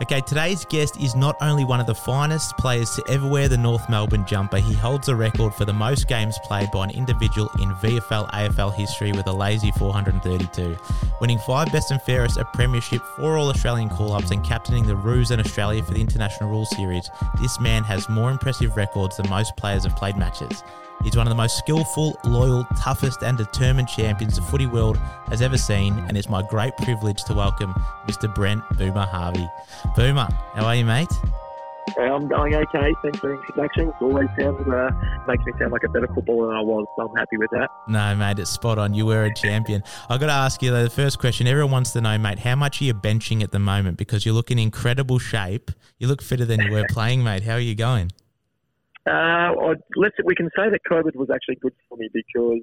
Okay, today's guest is not only one of the finest players to ever wear the North Melbourne jumper, he holds a record for the most games played by an individual in VFL AFL history with a lazy 432. Winning five best and fairest, a premiership, four All Australian call ups, and captaining the Roos and Australia for the International Rules Series, this man has more impressive records than most players have played matches. He's one of the most skillful, loyal, toughest, and determined champions the footy world has ever seen, and it's my great privilege to welcome Mr. Brent Boomer Harvey. Boomer, how are you, mate? I'm going okay. Thanks for the introduction. It always sounds uh, makes me sound like a better footballer than I was, so I'm happy with that. No, mate, it's spot on. You were a champion. I've got to ask you though. The first question everyone wants to know, mate, how much are you benching at the moment? Because you look in incredible shape. You look fitter than you were playing, mate. How are you going? Uh, I, let's we can say that COVID was actually good for me because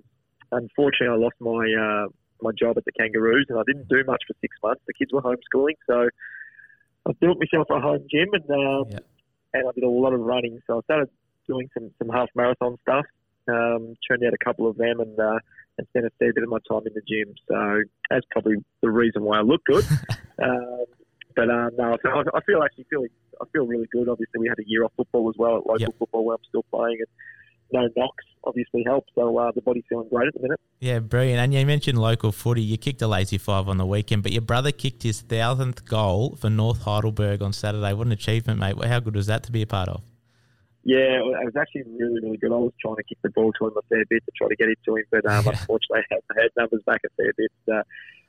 unfortunately I lost my uh, my job at the Kangaroos and I didn't do much for six months. The kids were homeschooling, so I built myself a home gym and um, yeah. and I did a lot of running. So I started doing some some half marathon stuff. Um, churned out a couple of them and uh, and spent a fair bit of my time in the gym. So that's probably the reason why I look good. um, but uh, no, I, I feel actually feeling I feel really good. Obviously, we had a year off football as well at local yep. football where I'm still playing, and no knocks obviously help. So uh, the body's feeling great at the minute. Yeah, brilliant. And you mentioned local footy. You kicked a lazy five on the weekend, but your brother kicked his thousandth goal for North Heidelberg on Saturday. What an achievement, mate! How good was that to be a part of? Yeah, it was actually really, really good. I was trying to kick the ball to him a fair bit to try to get it to him, but um, unfortunately, I had numbers back a fair bit. Uh,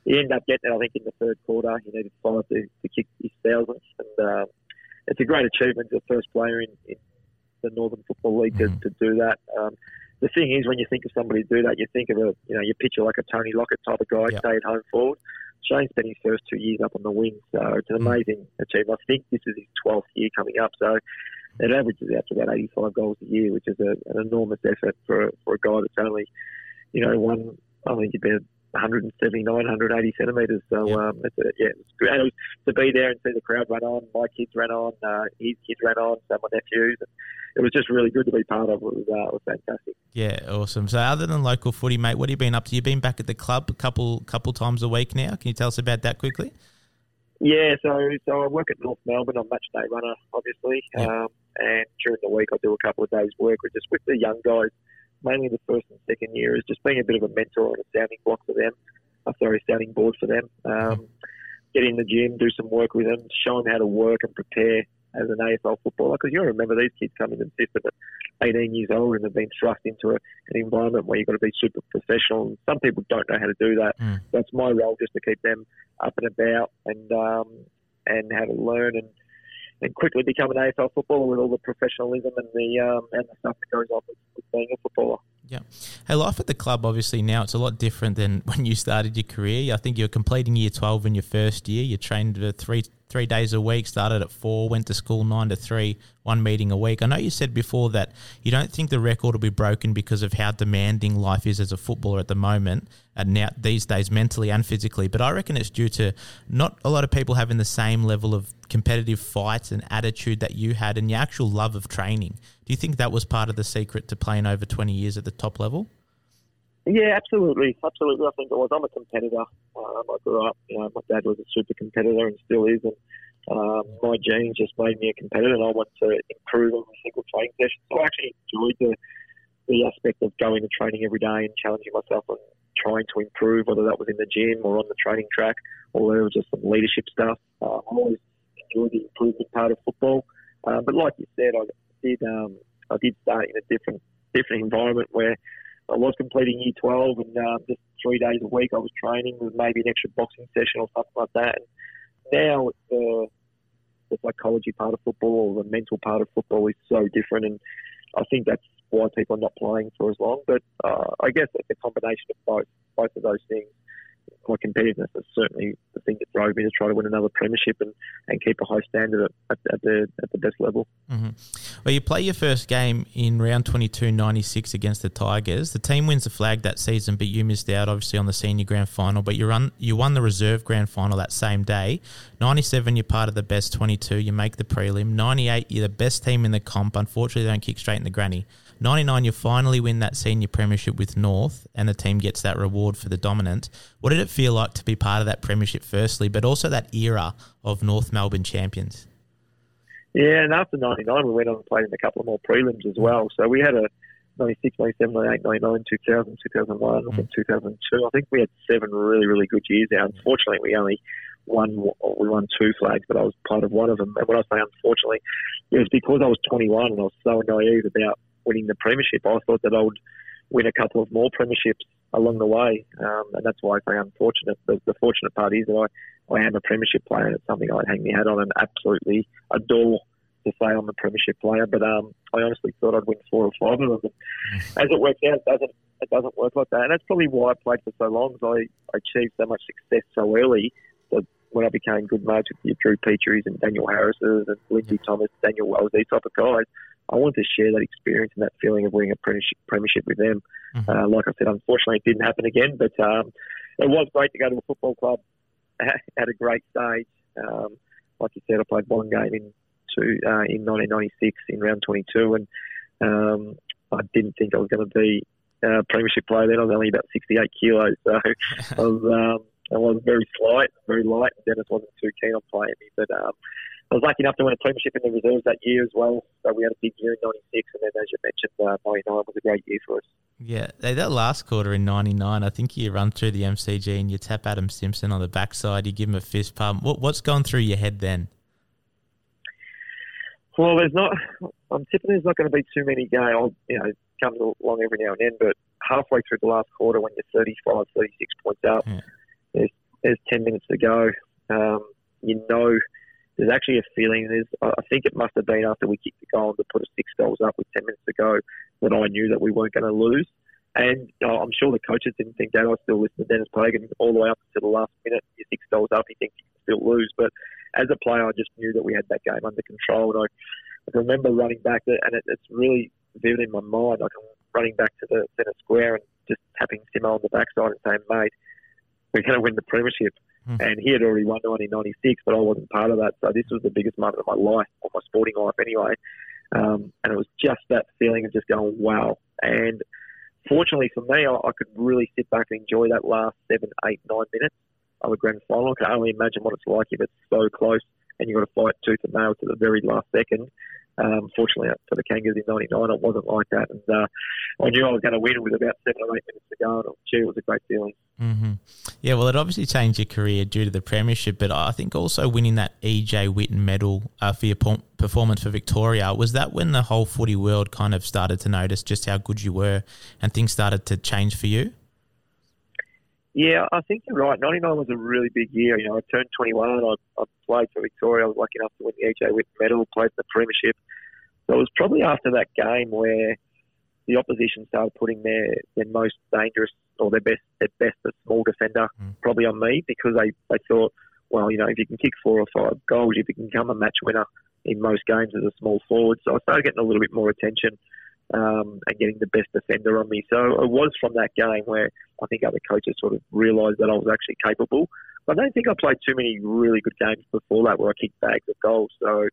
he ended up getting it, I think, in the third quarter. He needed five to, to kick his thousandth, and um, it's a great achievement. The first player in, in the Northern Football League mm. to, to do that. Um, the thing is, when you think of somebody to do that, you think of a you know you picture like a Tony Lockett type of guy, yeah. stay at home forward. Shane spent his first two years up on the wing, so it's an mm. amazing achievement. I think this is his 12th year coming up, so it averages out to about 85 goals a year, which is a, an enormous effort for for a guy that's only you know one. I think he'd be 179, 180 centimetres. So yep. um, it's a, yeah, good. And it was, to be there and see the crowd run on, my kids ran on, uh, his kids ran on, so my nephews. It was just really good to be part of. It was, uh, it was fantastic. Yeah, awesome. So other than local footy, mate, what have you been up to? You've been back at the club a couple couple times a week now. Can you tell us about that quickly? Yeah, so so I work at North Melbourne. I'm match day runner, obviously, yep. um, and during the week I do a couple of days work with just with the young guys mainly the first and second year, is just being a bit of a mentor and a sounding block for them. a sorry, sounding board for them. Um, get in the gym, do some work with them, show them how to work and prepare as an AFL footballer. Because you remember these kids coming in the system at 18 years old and have been thrust into a, an environment where you've got to be super professional. And some people don't know how to do that. Mm. That's my role, just to keep them up and about and um, and how to learn and and quickly become an AFL footballer with all the professionalism and the um, and the stuff that goes on with, with, being a footballer. Yeah, hey, life at the club obviously now it's a lot different than when you started your career. I think you were completing year twelve in your first year. You trained for three three days a week, started at four, went to school nine to three, one meeting a week. I know you said before that you don't think the record will be broken because of how demanding life is as a footballer at the moment and now these days mentally and physically. But I reckon it's due to not a lot of people having the same level of competitive fights and attitude that you had and your actual love of training. Do you think that was part of the secret to playing over 20 years at the top level? Yeah, absolutely, absolutely. I think it was. I'm a competitor. Um, I grew up. You know, my dad was a super competitor and still is, and um, my genes just made me a competitor, and I want to improve every single training session. So I actually enjoyed the the aspect of going to training every day and challenging myself and trying to improve, whether that was in the gym or on the training track, or there was just some leadership stuff. Uh, I always enjoyed the improvement part of football. Um, but like you said, I did um, I did start in a different different environment where I was completing year 12 and um, just three days a week I was training with maybe an extra boxing session or something like that. And now it's the, the psychology part of football or the mental part of football is so different. And I think that's why people are not playing for as long. But uh, I guess it's a combination of both, both of those things my competitiveness is certainly the thing that drove me to try to win another premiership and, and keep a high standard at, at the at the best level. Mm-hmm. Well, you play your first game in round 22 96 against the Tigers. The team wins the flag that season, but you missed out obviously on the senior grand final. But you run you won the reserve grand final that same day. 97, you're part of the best 22. You make the prelim. 98, you're the best team in the comp. Unfortunately, they don't kick straight in the granny. 99, you finally win that senior premiership with North, and the team gets that reward for the dominant. What did it feel like to be part of that premiership, firstly, but also that era of North Melbourne champions? Yeah, and after 99, we went on and played in a couple of more prelims as well. So we had a 96, 97, 98, 99, 2000, 2001, mm. and 2002. I think we had seven really, really good years there. Unfortunately, we only won we won two flags, but I was part of one of them. And when I say unfortunately, it was because I was 21 and I was so naive about winning the premiership. I thought that I would win a couple of more premierships along the way, um, and that's why I say unfortunate. The, the fortunate part is that I I am a premiership player, and it's something I'd hang my hat on and absolutely adore to say I'm a premiership player. But um, I honestly thought I'd win four or five of them. As it works out, it doesn't it doesn't work like that, and that's probably why I played for so long. I, I achieved so much success so early that when I became good mates with your Drew Petries and Daniel Harrises and Lindsay Thomas, Daniel Wells, these type of guys, I wanted to share that experience and that feeling of winning a premiership, with them. Mm-hmm. Uh, like I said, unfortunately, it didn't happen again, but um, it was great to go to a football club at a great stage. Um, like you said, I played one game in two uh, in 1996 in round 22, and um, I didn't think I was going to be a premiership player then. I was only about 68 kilos, so I was um, I was very slight, very light. And Denis wasn't too keen on playing me, but um, I was lucky enough to win a premiership in the reserves that year as well. So we had a big year in '96, and then as you mentioned, uh, '99 was a great year for us. Yeah, that last quarter in '99, I think you run through the MCG and you tap Adam Simpson on the backside. You give him a fist pump. What, what's gone through your head then? Well, there's not. I'm tipping there's not going to be too many games. You know, comes along every now and then, but halfway through the last quarter, when you're 35, 36 points up, yeah. there's there's 10 minutes to go. Um, you know there's actually a feeling. There's, I think it must have been after we kicked the goal to put us six goals up with ten minutes to go that I knew that we weren't going to lose. And uh, I'm sure the coaches didn't think that. I still listened to Denis Pagan all the way up to the last minute. You're six goals up, you think you can still lose. But as a player, I just knew that we had that game under control. And I, I remember running back, there, and it, it's really vivid in my mind. Like I'm running back to the centre square and just tapping Simo on the backside and saying, mate, we're going to win the premiership. Mm. And he had already won 1996, but I wasn't part of that. So this was the biggest moment of my life, or my sporting life anyway. Um, and it was just that feeling of just going, wow. And fortunately for me, I, I, could really sit back and enjoy that last seven, eight, nine minutes of a grand final. I can only imagine what it's like if it's so close and you've got to fight tooth and nail to the very last second. Um, fortunately, for the Kangas in '99, it wasn't like that, and uh, I knew I was going to win with about seven or eight minutes to go. And it was a great feeling. Mm-hmm. Yeah, well, it obviously changed your career due to the premiership, but I think also winning that EJ Whitten medal uh, for your performance for Victoria was that when the whole footy world kind of started to notice just how good you were, and things started to change for you. Yeah, I think you're right. 99 was a really big year. You know, I turned 21. I, I played for Victoria. I was lucky enough to win the EJ Whitten medal, played for the premiership. So it was probably after that game where the opposition started putting their, their most dangerous or their best their best a small defender mm. probably on me because they, they thought, well, you know, if you can kick four or five goals, you can become a match winner in most games as a small forward. So I started getting a little bit more attention um, and getting the best defender on me. So it was from that game where I think other coaches sort of realised that I was actually capable. But I don't think I played too many really good games before that where I kicked bags of goals. So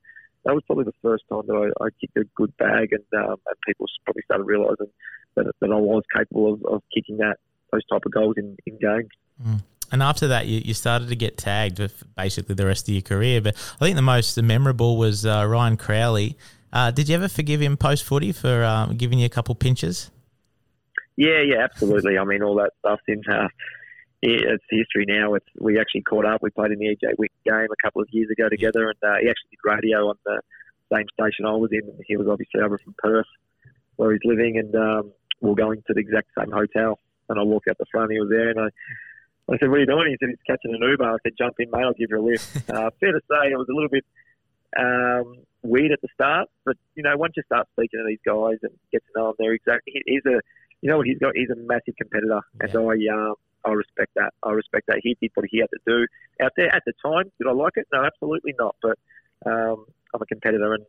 that was probably the first time that I, I kicked a good bag, and, um, and people probably started realising that, that I was capable of, of kicking that those type of goals in, in games. Mm. And after that, you, you started to get tagged with basically the rest of your career. But I think the most memorable was uh, Ryan Crowley. Uh, did you ever forgive him post footy for um, giving you a couple pinches? Yeah, yeah, absolutely. I mean, all that stuff in uh, it's history now. It's we actually caught up. We played in the EJ Wick game a couple of years ago together, and uh, he actually did radio on the same station I was in. He was obviously over from Perth, where he's living, and um, we are going to the exact same hotel. And I walked out the front, he was there, and I. I said, "What are you doing?" He said, "He's catching an Uber." I said, "Jump in, mate. I'll give you a lift." uh, fair to say, it was a little bit um, weird at the start, but you know, once you start speaking to these guys and get to know them, they're exactly. He's a, you know what he's got? He's a massive competitor, yeah. and I, um, I respect that. I respect that. He did what he had to do out there at the time. Did I like it? No, absolutely not. But um, I'm a competitor, and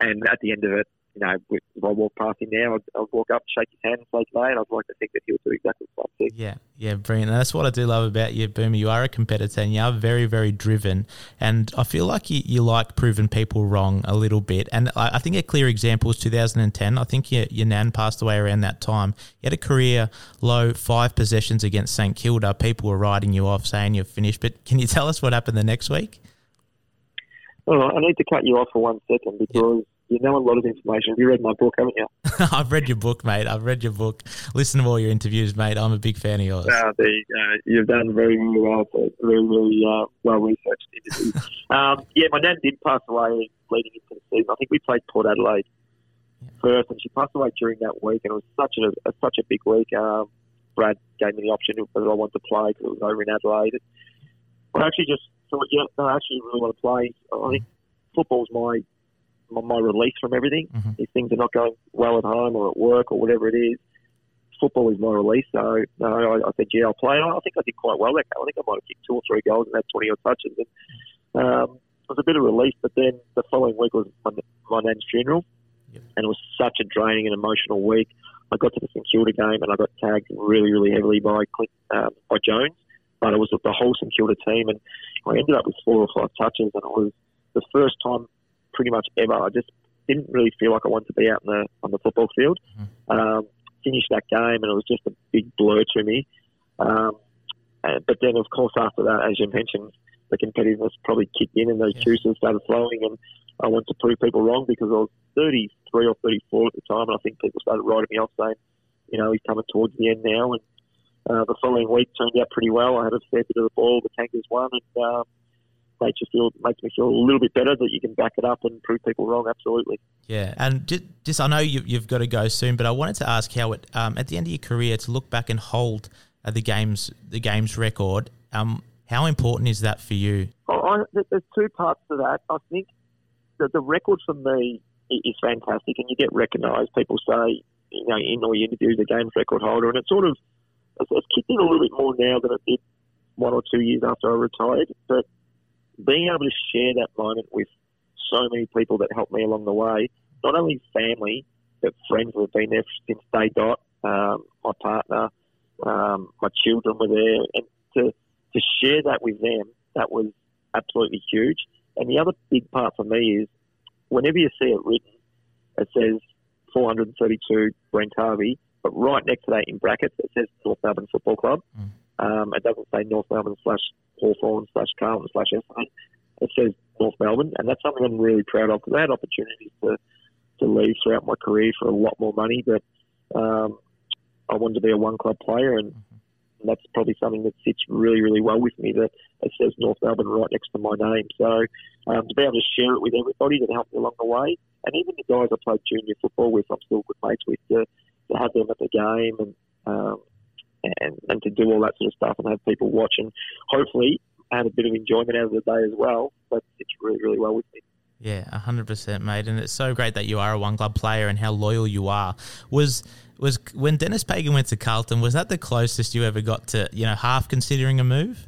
and at the end of it, you know, if I walk past him now, I'd, I'd, walk up, shake his hand, and say today, and I'd like to think that he'll do exactly the same thing. Yeah, yeah, brilliant. And that's what I do love about you, Boomer. You are a competitor, and you are very, very driven. And I feel like you, you like proving people wrong a little bit. And I, I think a clear example is 2010. I think your, your nan passed away around that time. You had a career low five possessions against St Kilda. People were writing you off, saying you're finished. But can you tell us what happened the next week? Well, I need to cut you off for one second because. Yep you know a lot of information. Have You read my book, haven't you? I've read your book, mate. I've read your book. Listen to all your interviews, mate. I'm a big fan of yours. Uh, there you go. You've done very, very well. Very, very uh, well researched interview. um, yeah, my dad did pass away leading into the season. I think we played Port Adelaide yeah. first, and she passed away during that week, and it was such a, a such a big week. Um, Brad gave me the option whether I wanted to play because it was over in Adelaide. I actually just thought, yeah, I actually really want to play. I think football's my my, my release from everything. Mm-hmm. If things are not going well at home or at work or whatever it is, football is my release. So no, I, I said, yeah, I'll play. I think I did quite well that game. I think I might have kicked two or three goals and had 20 odd touches. And, um, it was a bit of relief, but then the following week was my, my nan's funeral, yep. and it was such a draining and emotional week. I got to the St Kilda game and I got tagged really, really heavily by Clint, um, by Jones, but it was the whole St Kilda team, and I ended up with four or five touches, and it was the first time pretty much ever. I just didn't really feel like I wanted to be out in the on the football field. Mm. Um, finished that game, and it was just a big blur to me. Um, and, but then, of course, after that, as you mentioned, the competitiveness probably kicked in, and those yeah. juices started flowing, and I wanted to prove people wrong because I was 33 or 34 at the time, and I think people started writing me off saying, you know, he's coming towards the end now, and uh, the following week turned out pretty well. I had a fair bit of the ball, the Kangas won, and um, makes you feel makes me feel a little bit better that you can back it up and prove people wrong. Absolutely. Yeah, and just, just I know you, have got to go soon, but I wanted to ask how it um, at the end of your career to look back and hold uh, the games the games record. Um, how important is that for you? Oh, I, there's two parts to that. I think that the record for me is fantastic, and you get recognised. People say, you know, in all your interviews, a games record holder, and it's sort of it's, it's kicked in a little bit more now than it did one or two years after I retired. But being able to share that moment with so many people that helped me along the way, not only family, but friends who have been there since day dot, um, my partner, um, my children were there, and to, to share that with them, that was absolutely huge. And the other big part for me is whenever you see it written, it says 432 Brent Harvey, but right next to that in brackets, it says North Melbourne Football Club. Mm. Um, it doesn't say North Melbourne slash Hawthorn slash Carlton slash SA. It says North Melbourne, and that's something I'm really proud of because I had opportunities to, to leave throughout my career for a lot more money, but um, I wanted to be a one club player, and, and that's probably something that sits really, really well with me that it says North Melbourne right next to my name. So um, to be able to share it with everybody that helped me along the way, and even the guys I played junior football with, I'm still good mates with, to, to have them at the game and um, and, and to do all that sort of stuff and have people watch and hopefully add a bit of enjoyment out of the day as well. But it's really, really well with me. Yeah, hundred percent, mate. And it's so great that you are a one club player and how loyal you are. Was was when Denis Pagan went to Carlton? Was that the closest you ever got to you know half considering a move?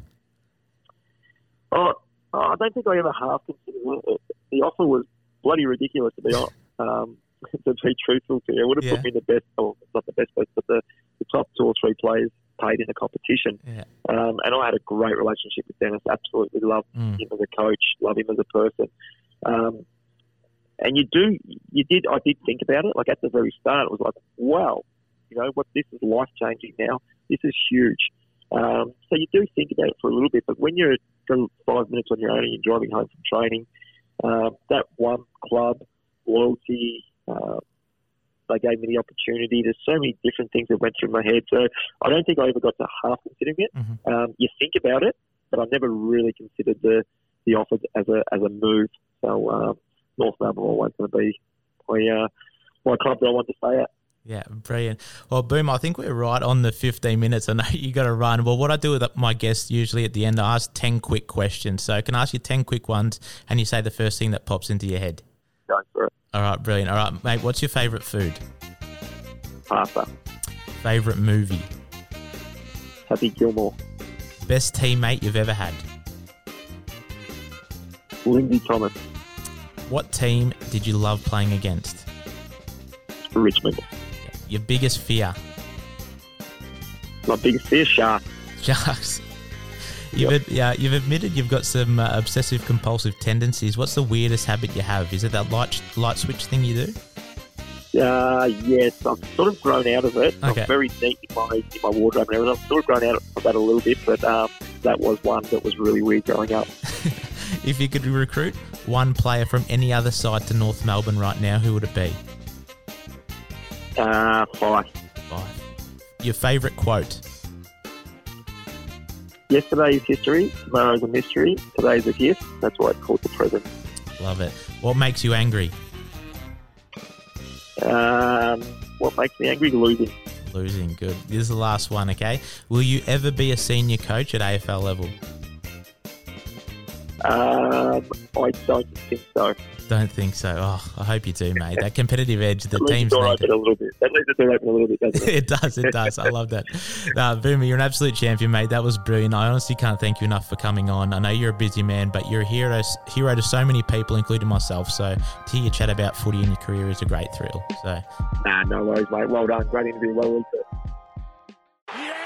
Oh, oh I don't think I ever half considered it. The offer was bloody ridiculous to be honest. Um, to be truthful to you, it would have yeah. put me in the best, or not the best place, but the, the top two or three players paid in the competition. Yeah. Um, and I had a great relationship with Denis. Absolutely loved mm. him as a coach, love him as a person. Um, and you do, you did, I did think about it. Like at the very start, it was like, wow, you know what? This is life changing now. This is huge. Um, so you do think about it for a little bit, but when you're five minutes on your own and you're driving home from training, uh, that one club loyalty, uh, they gave me the opportunity. There's so many different things that went through my head. So I don't think I ever got to half considering it. Mm-hmm. Um, you think about it, but I never really considered the the offer as a as a move. So uh, North Melbourne always going to be my uh, my club that I want to stay at. Yeah, brilliant. Well, Boom, I think we're right on the 15 minutes. I know you got to run. Well, what I do with my guests usually at the end, I ask 10 quick questions. So I can ask you 10 quick ones, and you say the first thing that pops into your head. Go for it. All right, brilliant. All right, mate, what's your favourite food? Pasta. Favourite movie? Happy Gilmore. Best teammate you've ever had? Lindsay Thomas. What team did you love playing against? Richmond. Your biggest fear? My biggest fear, sharks. Sharks. You've, ad- yeah, you've admitted you've got some uh, obsessive compulsive tendencies. What's the weirdest habit you have? Is it that light light switch thing you do? Uh, yes, I've sort of grown out of it. Okay. I'm very neat in my, in my wardrobe and everything. I've sort of grown out of that a little bit, but um, that was one that was really weird growing up. If you could recruit one player from any other side to North Melbourne right now, who would it be? Uh, Fyfe. Fyfe. Your favourite quote? Yesterday is history, tomorrow is a mystery, today is a gift. That's why it's called the present. Love it. What makes you angry? Um, what makes me angry? Losing. Losing. Good. This is the last one, okay? Will you ever be a senior coach at AFL level? Um, I don't think so. Don't think so. Oh, I hope you do, mate. That competitive edge, the That leaves teams the door need open a little bit. That leaves the door open a little bit, doesn't it? it does, it does. I love that. Uh, Boomer, you're an absolute champion, mate. That was brilliant. I honestly can't thank you enough for coming on. I know you're a busy man, but you're a hero, hero to so many people, including myself. So to hear you chat about footy in your career is a great thrill. So Nah, no worries, mate. Well done. Great interview. Well researched.